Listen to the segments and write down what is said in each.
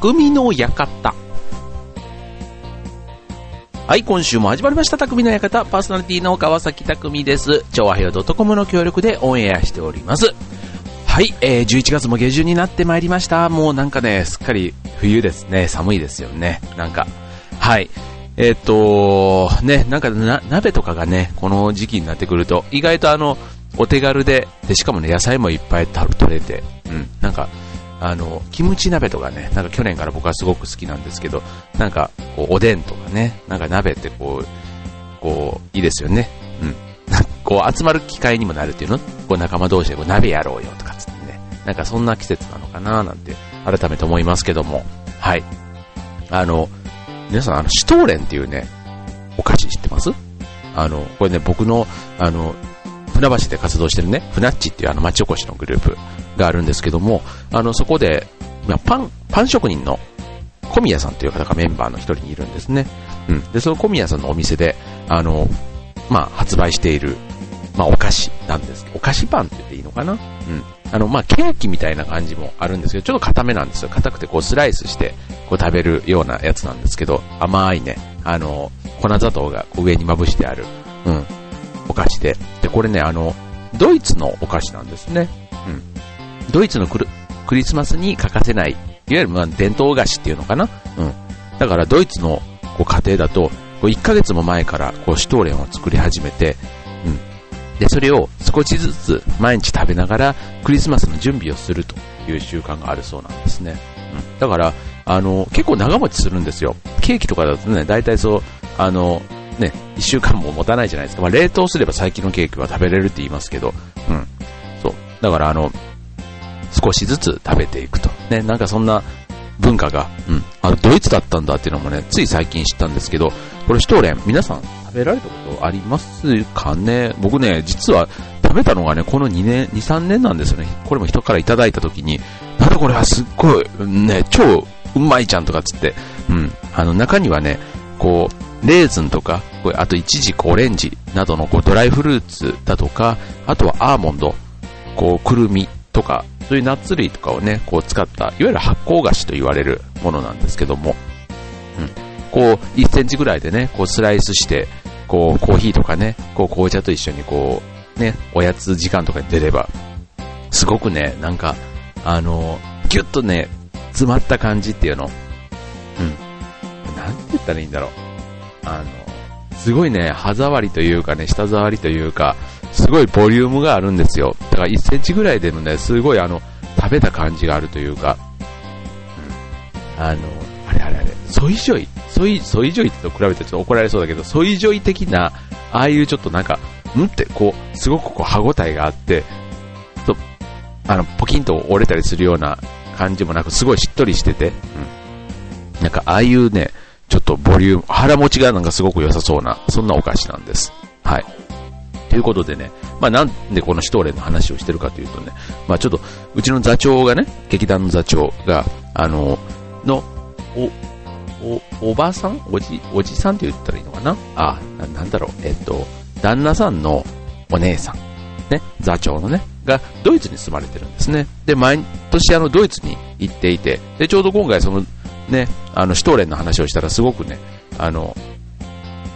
匠の館。はい、今週も始まりました、匠の館。パーソナリティの川崎匠です。超和平洋 .com の協力でオンエアしております。はい、えー、11月も下旬になってまいりました。もうなんかね、すっかり冬ですね。寒いですよね。なんか。はい。えーっと、ね、なんかな、鍋とかがね、この時期になってくると、意外とあの、お手軽で、で、しかもね、野菜もいっぱい取れて、うん、なんか、あの、キムチ鍋とかね、なんか去年から僕はすごく好きなんですけど、なんか、こう、おでんとかね、なんか鍋ってこう、こう、いいですよね。うん。こう、集まる機会にもなるっていうの？こう、仲間同士でこう鍋やろうよとかつってね。なんかそんな季節なのかななんて、改めて思いますけども。はい。あの、皆さん、あの、シュトーレンっていうね、お菓子知ってます？あの、これね、僕の、あの、船橋で活動してるね、フナッチっていうあの町おこしのグループがあるんですけども、あの、そこで、まパン、パン職人の小宮さんという方がメンバーの一人にいるんですね。うん。で、その小宮さんのお店で、あの、まあ、発売している、まあ、お菓子なんですけど。お菓子パンって言っていいのかな？うん。あの、まあ、ケーキみたいな感じもあるんですけど、ちょっと固めなんですよ。硬くてこうスライスして、こう食べるようなやつなんですけど、甘いね、あの、粉砂糖が上にまぶしてある、うん、お菓子で。で、これね、あの、ドイツのお菓子なんですね。うん。ドイツのクルクリスマスに欠かせない、いわゆるまあ伝統菓子っていうのかなうん。だからドイツのこう家庭だと、こう1ヶ月も前からこうシュトーレンを作り始めて、うん。で、それを少しずつ毎日食べながらクリスマスの準備をするという習慣があるそうなんですね。うん。だから、あの、結構長持ちするんですよ。ケーキとかだとね、大体そう、あの、ね、1週間も持たないじゃないですか。まあ、冷凍すれば最近のケーキは食べれるって言いますけど、うん。そう。だからあの、少しずつ食べていくと。ね、なんかそんな文化が、うん、あの、ドイツだったんだっていうのもね、つい最近知ったんですけど、これシュトーレン、皆さん食べられたことありますかね？僕ね、実は食べたのがね、この2年、2、3年なんですよね。これも人からいただいた時に、なんだこれはすっごい、ね、超うまいじゃんとかつって、うん、あの、中にはね、こう、レーズンとか、これあとイチジク、オレンジなどのこうドライフルーツだとか、あとはアーモンド、こう、くるみとか、そういうナッツ類とかをね、こう使った、いわゆる発酵菓子と言われるものなんですけども、うん。こう、1センチぐらいでね、こうスライスして、こう、コーヒーとかね、こう、紅茶と一緒にこう、ね、おやつ時間とかに出れば、すごくね、なんか、あの、ぎゅっとね、詰まった感じっていうの。うん。なんて言ったらいいんだろう。あの、すごいね、歯触りというかね、舌触りというか、すごいボリュームがあるんですよ。だから1センチぐらいでもね、すごいあの、食べた感じがあるというか、うん。あの、あれあれあれ、ソイジョイ、ソイ、ソイジョイと比べてちょっと怒られそうだけど、ソイジョイ的な、ああいうちょっとなんか、んってこう、すごくこう歯応えがあって、ちょっと、あの、ポキンと折れたりするような感じもなく、すごいしっとりしてて、うん。なんか、ああいうね、とボリューム、腹持ちがなんかすごく良さそうな、そんなお菓子なんです。はい。ということでね、まあなんでこのシュトーレンの話をしてるかというとね、まあちょっと、うちの座長がね、劇団の座長が、あの、の、お、お、おばさん？おじ、おじさんって言ったらいいのかな？あな、なんだろう、えっと、旦那さんのお姉さん、ね、座長のね、がドイツに住まれてるんですね。で、毎年あのドイツに行っていて、で、ちょうど今回その、ね、あの、シュトーレンの話をしたらすごくね、あの、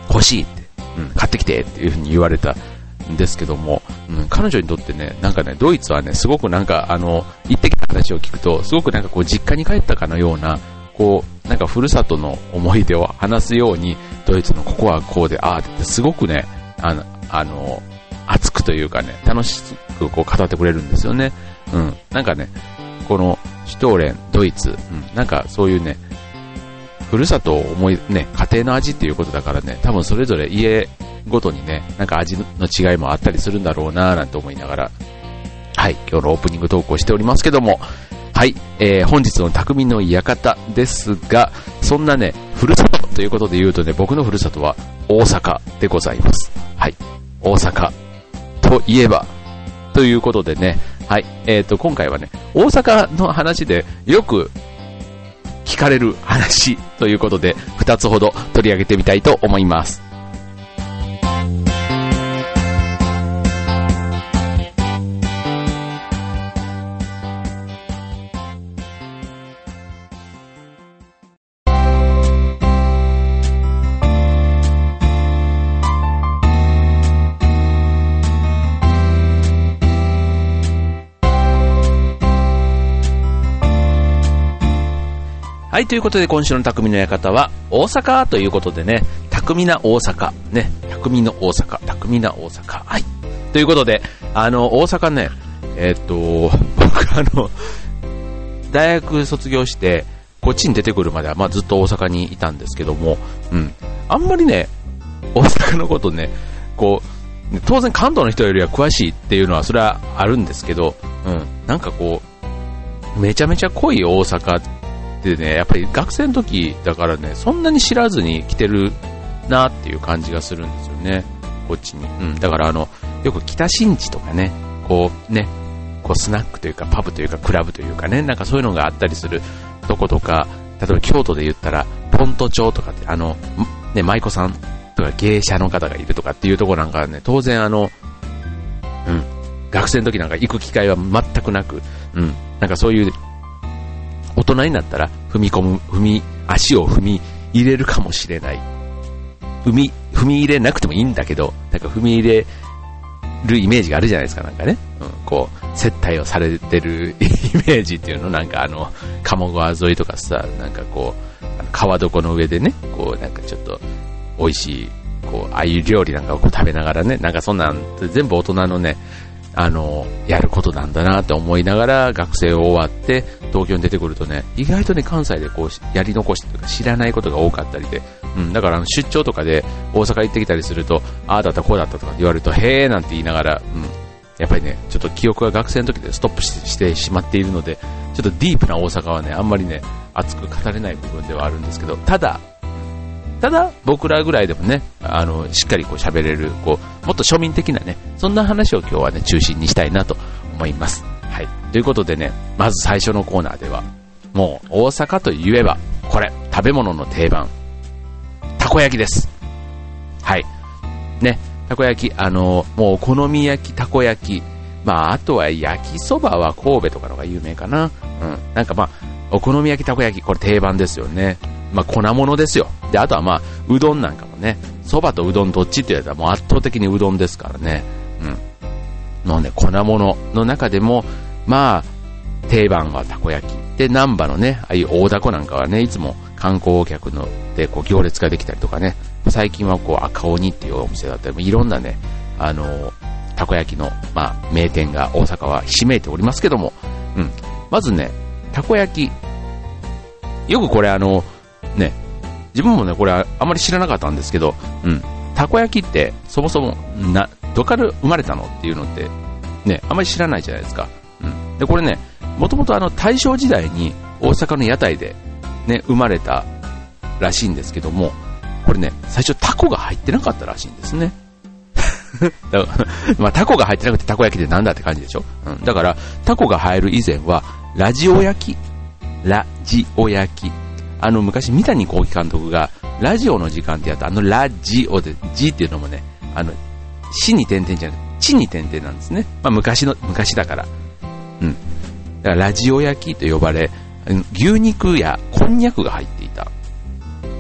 欲しいって、うん、買ってきてっていうふうに言われたんですけども、うん、彼女にとってね、なんかね、ドイツはね、すごくなんか、あの、行ってきた話を聞くと、すごくなんかこう、実家に帰ったかのような、こう、なんかふるさとの思い出を話すように、ドイツのここはこうで、ああって、すごくね、あの、あの、熱くというかね、楽しくこう語ってくれるんですよね。うん。なんかね、この、シュトーレン、ドイツ、うん、なんかそういうね、ふるさとを思い、ね、家庭の味っていうことだからね、多分それぞれ家ごとにね、なんか味の違いもあったりするんだろうなぁなんて思いながら、はい、今日のオープニングトークをしておりますけども、はい、えー、本日の匠の館ですが、そんなね、ふるさとということで言うとね、僕のふるさとは大阪でございます。はい、大阪といえば、ということでね、はい、えっ、ー、と、今回はね、大阪の話でよく聞かれる話ということで、2つほど取り上げてみたいと思います。はい、ということで今週の匠の館は大阪ということでね、匠な大阪、ね、匠の大阪、匠な大阪。はい。ということで、あの、大阪ね、えっと、僕あの、大学卒業して、こっちに出てくるまでは、まあ、ずっと大阪にいたんですけども、うん。あんまりね、大阪のことね、こう、当然関東の人よりは詳しいっていうのはそれはあるんですけど、うん。なんかこう、めちゃめちゃ濃い大阪でね、やっぱり学生の時だからね、そんなに知らずに来てるなっていう感じがするんですよね、こっちに。うん、だからあの、よく北新地とかね、こうね、こうスナックというかパブというかクラブというかね、なんかそういうのがあったりするとことか、例えば京都で言ったら、ポント町とかって、あの、ね、舞妓さんとか芸者の方がいるとかっていうとこなんかね、当然あの、うん、学生の時なんか行く機会は全くなく、うん、なんかそういう大人になったら踏み込む、踏み、足を踏み入れるかもしれない。踏み、踏み入れなくてもいいんだけど、なんか踏み入れるイメージがあるじゃないですか、なんかね。うん、こう、接待をされてる イメージっていうの、なんかあの、鴨川沿いとかさ、なんかこう、川床の上でね、こう、なんかちょっと、美味しい、こう、ああいう料理なんかをこう食べながらね、なんかそんなん、全部大人のね、あの、やることなんだなって思いながら学生を終わって東京に出てくるとね、意外とね、関西でこう、やり残しというか知らないことが多かったりで、うん、だからあの出張とかで大阪行ってきたりすると、ああだったこうだったとか言われると、へえなんて言いながら、うん、やっぱりね、ちょっと記憶が学生の時でストップしてしまっているので、ちょっとディープな大阪はね、あんまりね、熱く語れない部分ではあるんですけど、ただ、ただ、僕らぐらいでもね、あの、しっかりこう喋れる、こう、もっと庶民的なね、そんな話を今日はね、中心にしたいなと思います。はい。ということでね、まず最初のコーナーでは、もう大阪といえば、これ、食べ物の定番、たこ焼きです。はい。ね、たこ焼き、あの、もうお好み焼き、たこ焼き、まあ、あとは焼きそばは神戸とかのが有名かな。うん。なんかまあ、お好み焼き、たこ焼き、これ定番ですよね。まあ、粉物ですよ。で、あとはまあ、うどんなんかもね、蕎麦とうどんどっちって言われたらもう圧倒的にうどんですからね。うん。のね、粉物の中でも、まあ、定番はたこ焼き。で、南波のね、ああいう大凧なんかはね、いつも観光客のでこう行列ができたりとかね、最近はこう赤鬼っていうお店だったり、もいろんなね、あのたこ焼きの、まあ、名店が大阪はひしめいておりますけども、うん。まずね、たこ焼き。よくこれあの、ね、自分もね、これあまり知らなかったんですけど、うん、たこ焼きってそもそもな、どっから生まれたのっていうのって、ね、あまり知らないじゃないですか。うん。で、これね、もともとあの大正時代に大阪の屋台でね、生まれたらしいんですけども、これね、最初タコが入ってなかったらしいんですね。だからまあ、タコが入ってなくてたこ焼きってなんだって感じでしょ、うん、だから、タコが入る以前は、ラジオ焼き、ラジオ焼きあの、昔、三谷幸喜監督が、ラジオの時間ってやった、あのラジオで、G っていうのもね、あの、死に点々じゃなくて、地に点々なんですね。まあ、昔の、昔だから。うん。だから、ラジオ焼きと呼ばれ、牛肉やこんにゃくが入っていた。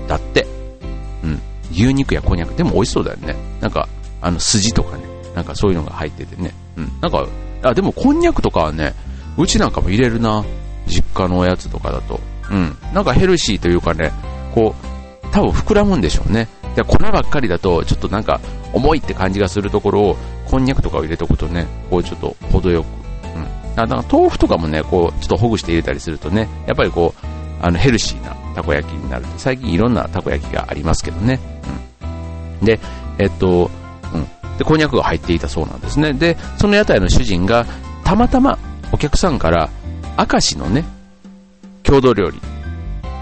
だって。うん。牛肉やこんにゃく。でも美味しそうだよね。なんか、あの、筋とかね。なんかそういうのが入っててね。うん。なんか、あ、でもこんにゃくとかはね、うちなんかも入れるな。実家のおやつとかだと。うん。なんかヘルシーというかね、こう、多分膨らむんでしょうね。で、粉ばっかりだと、ちょっとなんか、重いって感じがするところを、こんにゃくとかを入れておくとね、こうちょっと程よく。うん。だから豆腐とかもね、こう、ちょっとほぐして入れたりするとね、やっぱりこう、あの、ヘルシーなたこ焼きになる。最近いろんなたこ焼きがありますけどね。うん。で、えっと、うん。で、こんにゃくが入っていたそうなんですね。で、その屋台の主人が、たまたまお客さんから、明石のね、郷土料理。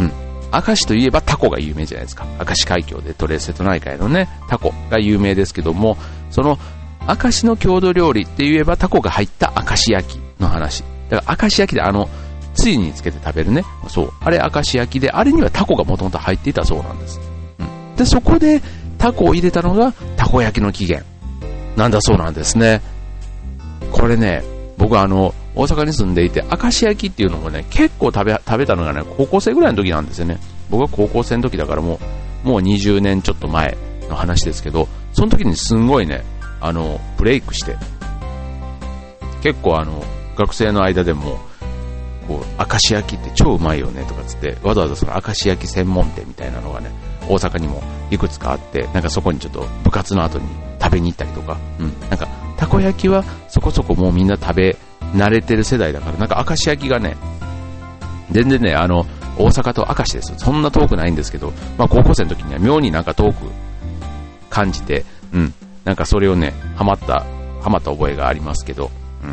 うん。明石といえばタコが有名じゃないですか。明石海峡でトレー瀬戸内海のね、タコが有名ですけども、その明石の郷土料理って言えばタコが入った明石焼きの話。だから明石焼きであの、つゆにつけて食べるね。そう。あれ明石焼きで、あれにはタコがもともと入っていたそうなんです。うん。で、そこでタコを入れたのがたこ焼きの起源。なんだそうなんですね。これね、僕あの、大阪に住んでいて、明石焼きっていうのもね、結構食べ、食べたのがね、高校生ぐらいの時なんですよね。僕は高校生の時だからもう、もう20年ちょっと前の話ですけど、その時にすんごいね、あの、ブレイクして、結構あの、学生の間でも、こう、明石焼きって超うまいよねとかつって、わざわざその明石焼き専門店みたいなのがね、大阪にもいくつかあって、なんかそこにちょっと部活の後に食べに行ったりとか、うん、なんか、たこ焼きはそこそこもうみんな食べ慣れてる世代だから、なんか明石焼きがね、全然ね、あの、大阪と明石です。そんな遠くないんですけど、まあ高校生の時には妙になんか遠く感じて、うん、なんかそれをね、ハマった、ハマった覚えがありますけど、う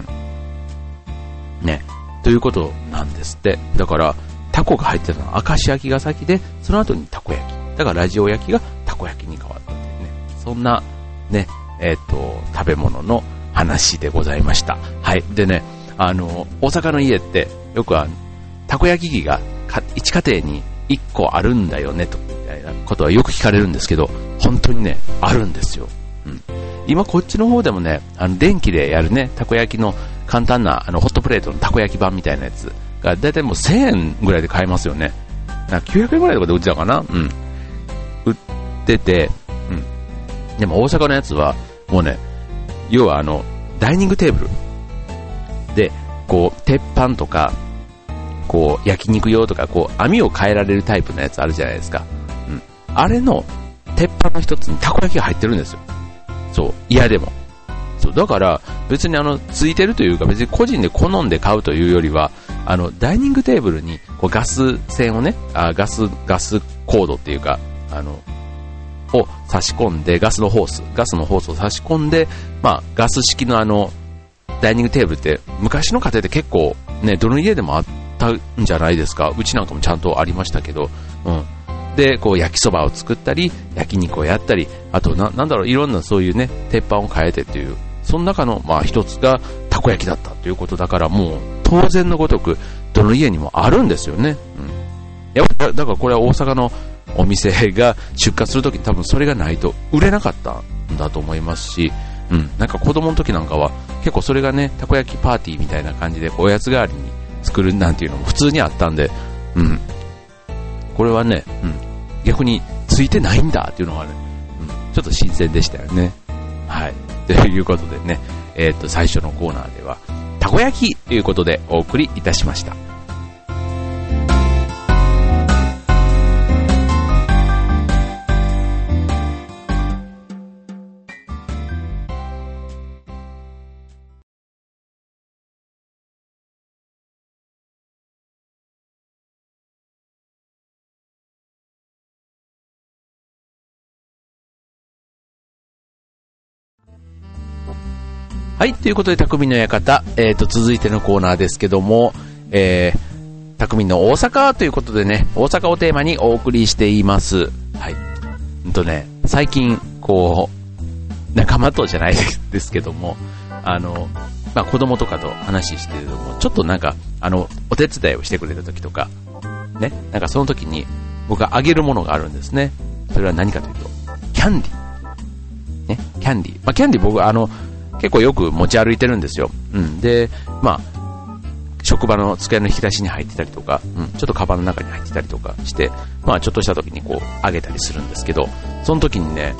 ん。ね、ということなんですって。だから、タコが入ってたのは明石焼きが先で、その後にたこ焼き。だからラジオ焼きがたこ焼きに変わったっていうね。そんな、ね、えっ、ー、と、食べ物の話でございました。はい。でね、あの、大阪の家って、よくあの、たこ焼き器が一家庭に一個あるんだよね、と、みたいなことはよく聞かれるんですけど、本当にね、あるんですよ。うん。今こっちの方でもね、あの、電気でやるね、たこ焼きの簡単な、あの、ホットプレートのたこ焼き版みたいなやつが、だいたいもう1000円ぐらいで買えますよね。な900円ぐらいとかで売ってたかな？うん。売ってて、うん。でも大阪のやつは、もうね、要はあの、ダイニングテーブルで、こう、鉄板とか、こう、焼肉用とか、こう、網を変えられるタイプのやつあるじゃないですか。うん。あれの、鉄板の一つにたこ焼きが入ってるんですよ。そう、嫌でも。そう、だから、別にあの、ついてるというか、別に個人で好んで買うというよりは、あの、ダイニングテーブルに、こう、ガス線をね、あガス、ガスコードっていうか、あの、差し込んで、ガスのホース、ガスのホースを差し込んで、まあ、ガス式のあの、ダイニングテーブルって、昔の家庭で結構、ね、どの家でもあったんじゃないですか。うちなんかもちゃんとありましたけど、うん。で、こう、焼きそばを作ったり、焼肉をやったり、あと、な、なんだろう、いろんなそういうね、鉄板を変えてっていう、その中の、まあ、一つが、たこ焼きだったということだから、もう、当然のごとく、どの家にもあるんですよね。うん。やっぱだからこれは大阪のお店が出荷するときに多分それがないと売れなかったんだと思いますし、うん、なんか子供の時なんかは結構それがね、たこ焼きパーティーみたいな感じでおやつ代わりに作るなんていうのも普通にあったんで、うん、これはね、うん、逆についてないんだっていうのがね、うん、ちょっと新鮮でしたよね。はい。ということでね、えっ、と、最初のコーナーでは、たこ焼きということでお送りいたしました。はい、ということで、匠の館、えっ、ー、と、続いてのコーナーですけども、えー、匠の大阪ということでね、大阪をテーマにお送りしています。はい。うんとね、最近、こう、仲間とじゃないですけども、あの、まあ、子供とかと話してるのも、ちょっとなんか、あの、お手伝いをしてくれた時とか、ね、なんかその時に僕があげるものがあるんですね。それは何かというと、キャンディ。ね、キャンディ。まあ、キャンディ僕、あの、結構よく持ち歩いてるんですよ。うん。で、まあ、職場の机の引き出しに入ってたりとか、うん、ちょっとカバンの中に入ってたりとかして、まあちょっとした時にこう、あげたりするんですけど、その時にね、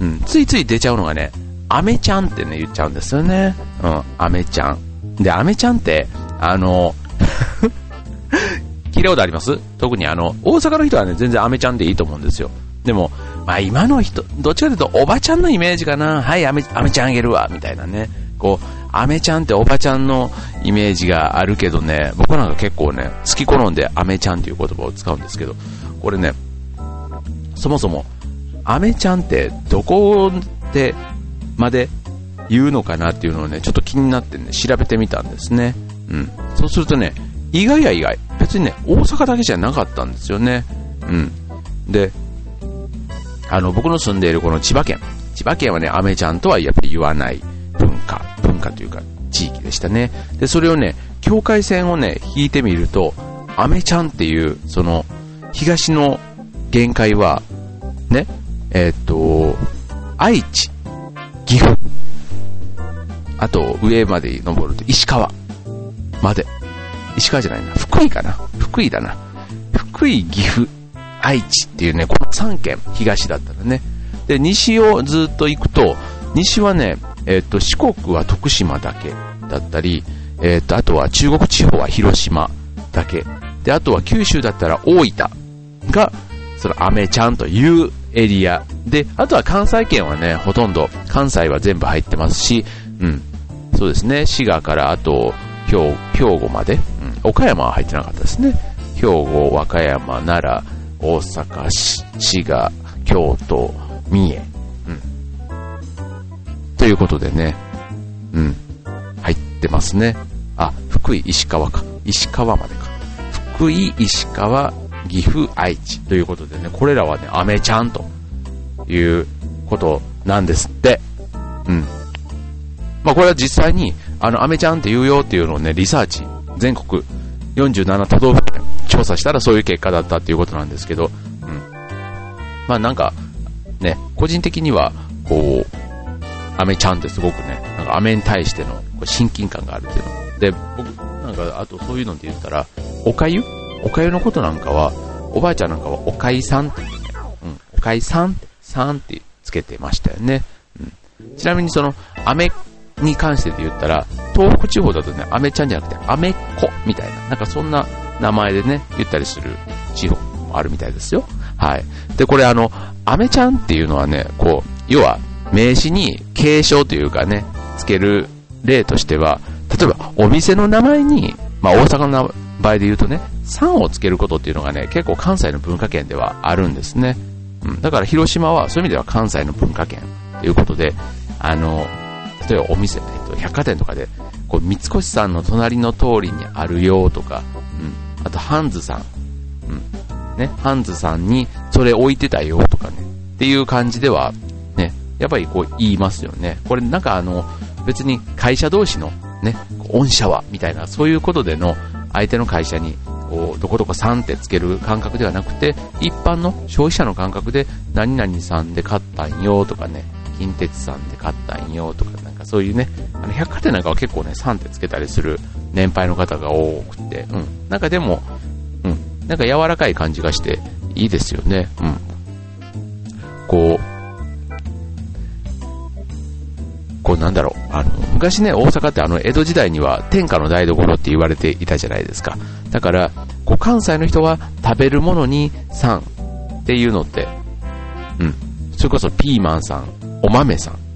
うん、ついつい出ちゃうのがね、アメちゃんってね、言っちゃうんですよね。うん、アメちゃん。で、アメちゃんって、あの、聞いたことあります？特にあの、大阪の人はね、全然アメちゃんでいいと思うんですよ。でも、まあ今の人、どっちかというとおばちゃんのイメージかな。はい、アメ、ちゃんあげるわ、みたいなね。こう、アメちゃんっておばちゃんのイメージがあるけどね、僕なんか結構ね、好き好んでアメちゃんっていう言葉を使うんですけど、これね、そもそも、アメちゃんってどこでまで言うのかなっていうのをね、ちょっと気になってね、調べてみたんですね。うん。そうするとね、意外や意外。別にね、大阪だけじゃなかったんですよね。うん。で、あの、僕の住んでいるこの千葉県。千葉県はね、アメちゃんとはやっぱり言わない文化、文化というか地域でしたね。で、それをね、境界線をね、引いてみると、アメちゃんっていう、その、東の限界は、ね、えー、っと、愛知、岐阜、あと上まで登ると石川まで。石川じゃないな。福井かな。福井だな。福井、岐阜、愛知っていうね、この3県、東だったらね。で、西をずっと行くと、西はね、えっ、ー、と、四国は徳島だけだったり、えっ、ー、と、あとは中国地方は広島だけ。で、あとは九州だったら大分が、そのアメちゃんというエリア。で、あとは関西圏はね、ほとんど、関西は全部入ってますし、うん。そうですね、滋賀からあと、兵庫まで、うん、岡山は入ってなかったですね。兵庫、和歌山、奈良、大阪市、滋賀、京都、三重。うん。ということでね、うん。入ってますね。あ、福井、石川か。石川までか。福井、石川、岐阜、愛知ということでね、これらはね、アメちゃんということなんですって。うん。まあこれは実際に、あの、アメちゃんって言うよっていうのをね、リサーチ、全国47都調査したらそういう結果だったっていうことなんですけど、うん。まあなんか、ね、個人的には、こう、アメちゃんってすごくね、なんかアメに対しての親近感があるっていうの。で、僕、なんか、あとそういうので言ったら、おかゆ？おかゆのことなんかは、おばあちゃんなんかはおかいさんって言って、うん、おかいさん、さんってつけてましたよね。うん、ちなみにその、アメに関してで言ったら、東北地方だとね、アメちゃんじゃなくて、アメコみたいな、なんかそんな名前でね、言ったりする地方もあるみたいですよ。はい。で、これあの、アメちゃんっていうのはね、こう、要は、名詞に継承というかね、つける例としては、例えば、お店の名前に、まあ大阪の場合で言うとね、3をつけることっていうのがね、結構関西の文化圏ではあるんですね。うん。だから広島はそういう意味では関西の文化圏ということで、あの、例えばお店、えっと、百貨店とかで、こう、三越さんの隣の通りにあるよとか、あと、ハンズさん。うん。ね、ハンズさんにそれ置いてたよとかね。っていう感じでは、ね、やっぱりこう言いますよね。これなんかあの、別に会社同士のね、御社はみたいな、そういうことでの相手の会社にこうどこどこさんってつける感覚ではなくて、一般の消費者の感覚で、何々さんで買ったんよとかね、近鉄さんで買ったんよとか、かそういうね、あの百貨店なんかは結構ね、3ってつけたりする年配の方が多くて、うん。なんかでも、うん。なんか柔らかい感じがしていいですよね。うん。こう、こうなんだろう、あの、昔ね、大阪ってあの、江戸時代には天下の台所って言われていたじゃないですか。だから、こう関西の人は食べるものにさんっていうのって、うん。それこそピーマンさん、お豆さ、ん。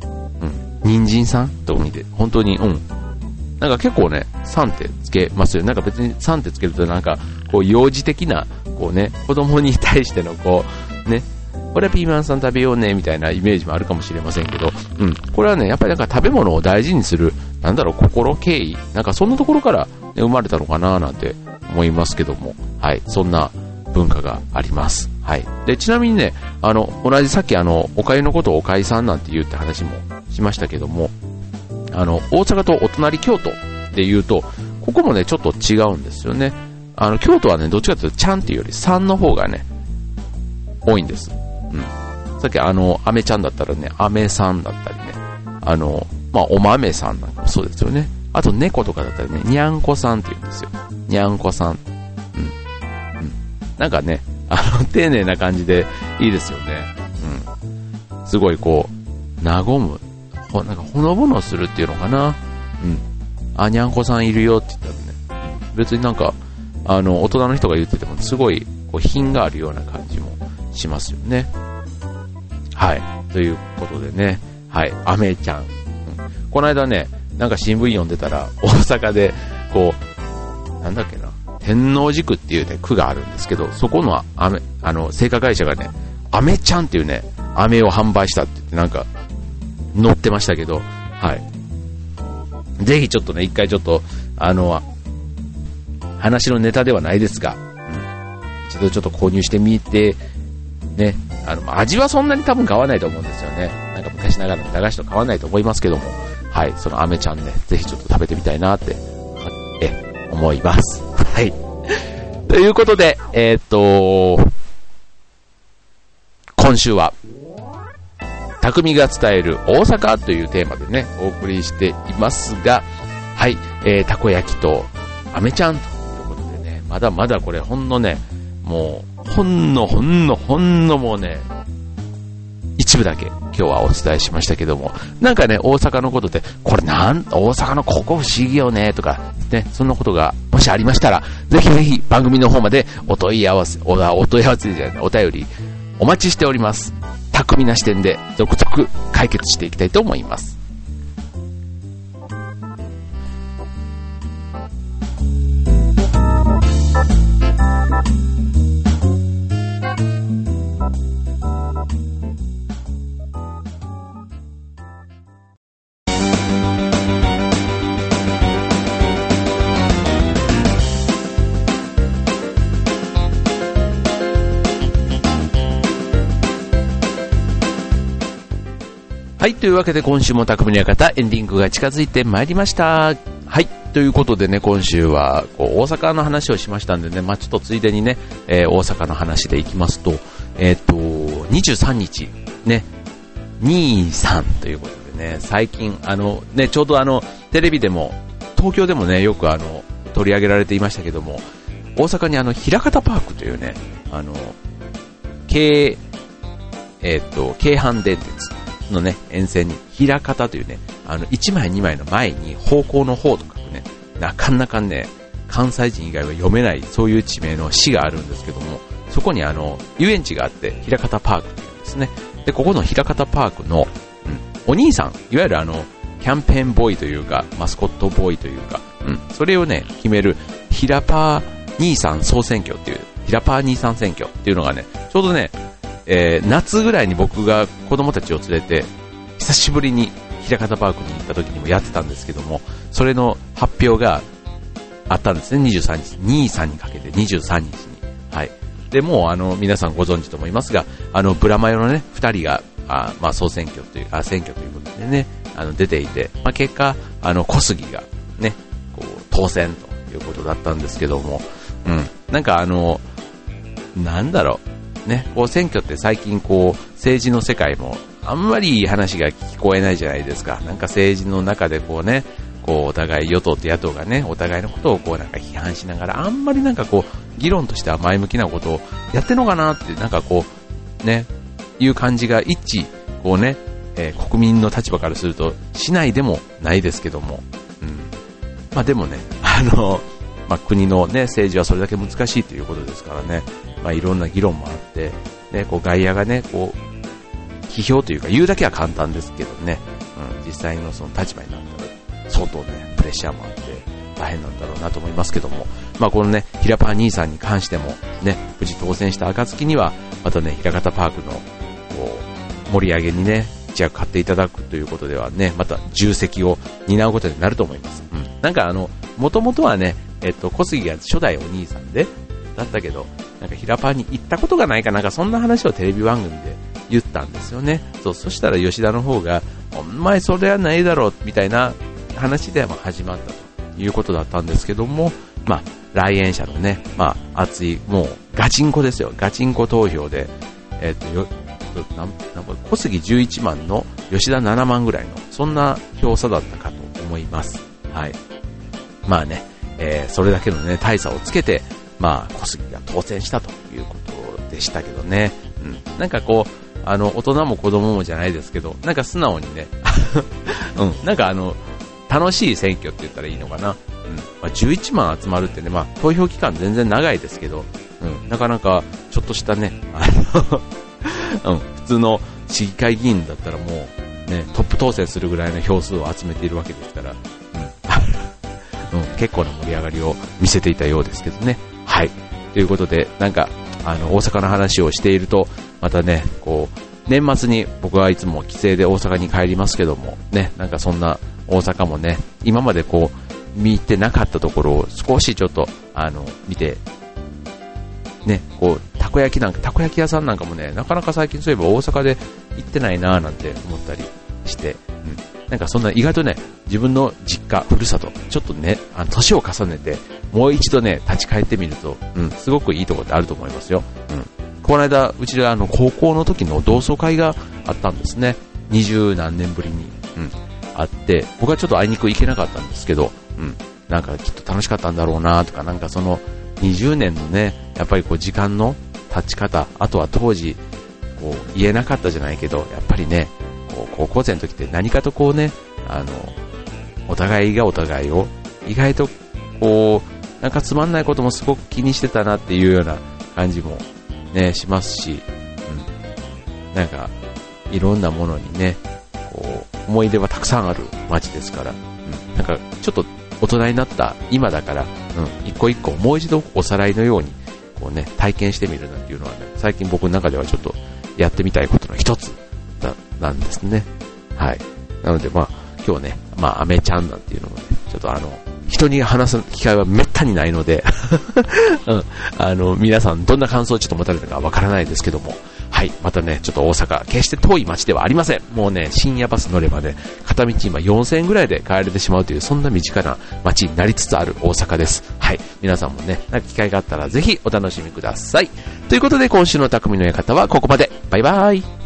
人参さん？とか見て、本当に、うん。なんか結構ね、3ってつけますよ。なんか別に3ってつけるとなんか、こう幼児的な、こうね、子供に対してのこう、ね、これはピーマンさん食べようね、みたいなイメージもあるかもしれませんけど、うん。これはね、やっぱりなんか食べ物を大事にする、なんだろう、心、敬意、なんかそんなところから、ね、生まれたのかななんて思いますけども、はい。そんな文化があります。はい。で、ちなみにね、あの、同じさっきあの、おかゆのことをおかゆさんなんて言うって話もしましたけども、あの、大阪とお隣京都で言うと、ここもね、ちょっと違うんですよね。あの、京都はね、どっちかというと、ちゃんっていうより、さんの方がね、多いんです。うん。さっきあの、アメちゃんだったらね、アメさんだったりね、あの、まあ、お豆さんなんかもそうですよね。あと猫とかだったらね、にゃんこさんって言うんですよ。にゃんこさん。うん。うん。なんかね、あの、丁寧な感じでいいですよね。うん。すごいこう、和む。ほ、なんかほのぼのするっていうのかな。うん。あ、にゃんこさんいるよって言ったらね、別になんか、あの、大人の人が言ってても、すごい、こう、品があるような感じもしますよね。はい。ということでね、はい、アメちゃん。うん、この間ね、なんか新聞読んでたら、大阪で、こう、なんだっけな、天王寺区っていうね、区があるんですけど、そこの、あの、製菓会社がね、アメちゃんっていうね、飴を販売したって言ってなんか、載ってましたけど、はい。ぜひちょっとね、一回ちょっと、あの、話のネタではないですが、うん、一度ちょっと購入してみてね、あの、味はそんなに多分買わないと思うんですよね。なんか昔ながらの駄菓子と買わないと思いますけども、はい、そのアメちゃんね、ぜひちょっと食べてみたいなって、え、思います。はい。ということで、えー、っと、今週は、匠が伝える大阪というテーマでね、お送りしていますが、はい、えー、たこ焼きと、アメちゃんということでね、まだまだこれほんのね、もう、ほんのほんのほんのもうね、一部だけ今日はお伝えしましたけども、なんかね、大阪のことで、これなん、大阪のここ不思議よね、とか、ね、そんなことがもしありましたら、ぜひぜひ番組の方までお問い合わせ、おお問い合わせじゃない、お便りお待ちしております。巧みな視点で続々解決していきたいと思います。はい、というわけで今週も匠の館エンディングが近づいてまいりました。はい、ということでね、今週はこう大阪の話をしましたんでね、まあ、ちょっとついでにね、えー、大阪の話でいきますと、えっ、ー、と、23日、ね、23ということでね、最近、あの、ね、ちょうどあの、テレビでも、東京でもね、よくあの、取り上げられていましたけども、大阪にあの、平方パークというね、あの、京、えっ、ー、と、京阪電鉄のね、沿線に、平方というね、あの、1枚2枚の前に方向の方とかね、なかなかね、関西人以外は読めない、そういう地名の市があるんですけども、そこにあの、遊園地があって、平方パークというんですね。で、ここの平方パークの、うん、お兄さん、いわゆるあの、キャンペーンボーイというか、マスコットボーイというか、うん、それをね、決める、平パー兄さん総選挙っていう、平パー兄さん選挙っていうのがね、ちょうどね、えー、夏ぐらいに僕が子供たちを連れて、久しぶりに平方パークに行った時にもやってたんですけども、それの発表があったんですね、23日。23にかけて23日に。はい。で、もうあの、皆さんご存知と思いますが、あの、ブラマヨのね、2人が、あまあ、総選挙という、あ、選挙ということでね、あの、出ていて、まあ、結果、あの、小杉がね、こう、当選ということだったんですけども、うん。なんかあの、なんだろう、ね、こう選挙って最近こう政治の世界もあんまりいい話が聞こえないじゃないですか。なんか政治の中でこうね、こうお互い与党と野党がね、お互いのことをこうなんか批判しながら、あんまりなんかこう、議論としては前向きなことをやってんのかなって、なんかこう、ね、いう感じが一致、こうね、えー、国民の立場からするとしないでもないですけども、うん。まあでもね、あの、まあ国のね、政治はそれだけ難しいということですからね、まあ、いろんな議論もあって、ね、こう外野がね、こう、批評というか言うだけは簡単ですけどね、うん、実際のその立場になったら相当ね、プレッシャーもあって大変なんだろうなと思いますけども、まあこのね、平パー兄さんに関してもね、無事当選した暁には、またね、平方パークのこう盛り上げにね、一役買っていただくということではね、また重責を担うことになると思います。うん。なんかあの、もともとはね、えっと、小杉が初代お兄さんで、だったけど、なんか平パンに行ったことがないかなんかそんな話をテレビ番組で言ったんですよね。そう、そしたら吉田の方が、お前それはないだろう、みたいな話で始まったということだったんですけども、まあ、来園者のね、まあ、熱い、もう、ガチンコですよ。ガチンコ投票で、えっ、と、よ、なんか、小杉11万の吉田7万ぐらいの、そんな票差だったかと思います。はい。まあね、えー、それだけのね、大差をつけて、まあ、小杉が当選したということでしたけどね。うん。なんかこう、あの、大人も子供もじゃないですけど、なんか素直にね、うん、なんかあの、楽しい選挙って言ったらいいのかな。うん。まあ、11万集まるってね、まあ、投票期間全然長いですけど、うん、なかなか、ちょっとしたね、あの うん、普通の市議会議員だったらもう、ね、トップ当選するぐらいの票数を集めているわけですから、うん、結構な盛り上がりを見せていたようですけどね。はい。ということで、なんか、あの、大阪の話をしていると、またね、こう、年末に僕はいつも帰省で大阪に帰りますけども、ね、なんかそんな大阪もね、今までこう、見てなかったところを少しちょっと、あの、見て、ね、こう、たこ焼きなんか、たこ焼き屋さんなんかもね、なかなか最近そういえば大阪で行ってないなぁなんて思ったりして、なんかそんな意外とね、自分の実家、ふるさと、ちょっとね、あの、年を重ねて、もう一度ね、立ち返ってみると、うん、すごくいいところってあると思いますよ。うん。この間、うちであの、高校の時の同窓会があったんですね。二十何年ぶりに、うん、あって、僕はちょっとあいにく行けなかったんですけど、うん、なんかきっと楽しかったんだろうなとか、なんかその、20年のね、やっぱりこう時間の経ち方、あとは当時、こう言えなかったじゃないけど、やっぱりね、こう高校生の時って何かとこうね、あの、お互いがお互いを、意外とこう、なんかつまんないこともすごく気にしてたなっていうような感じもね、しますし、うん。なんか、いろんなものにね、こう、思い出はたくさんある街ですから、うん。なんか、ちょっと大人になった今だから、うん、一個一個もう一度おさらいのように、こうね、体験してみるなんていうのはね、最近僕の中ではちょっとやってみたいことの一つなんですね。はい。なのでまあ、今日ね、まあ、アメちゃんなんていうのもね、ちょっとあの、人に話す機会はめったにないので うん、あの、皆さんどんな感想をちょっと持たれたかわからないですけども、はい、またね、ちょっと大阪、決して遠い街ではありません。もうね、深夜バス乗ればね、片道今4000円ぐらいで帰れてしまうという、そんな身近な街になりつつある大阪です。はい、皆さんもね、機会があったらぜひお楽しみください。ということで今週の匠の館はここまで。バイバーイ。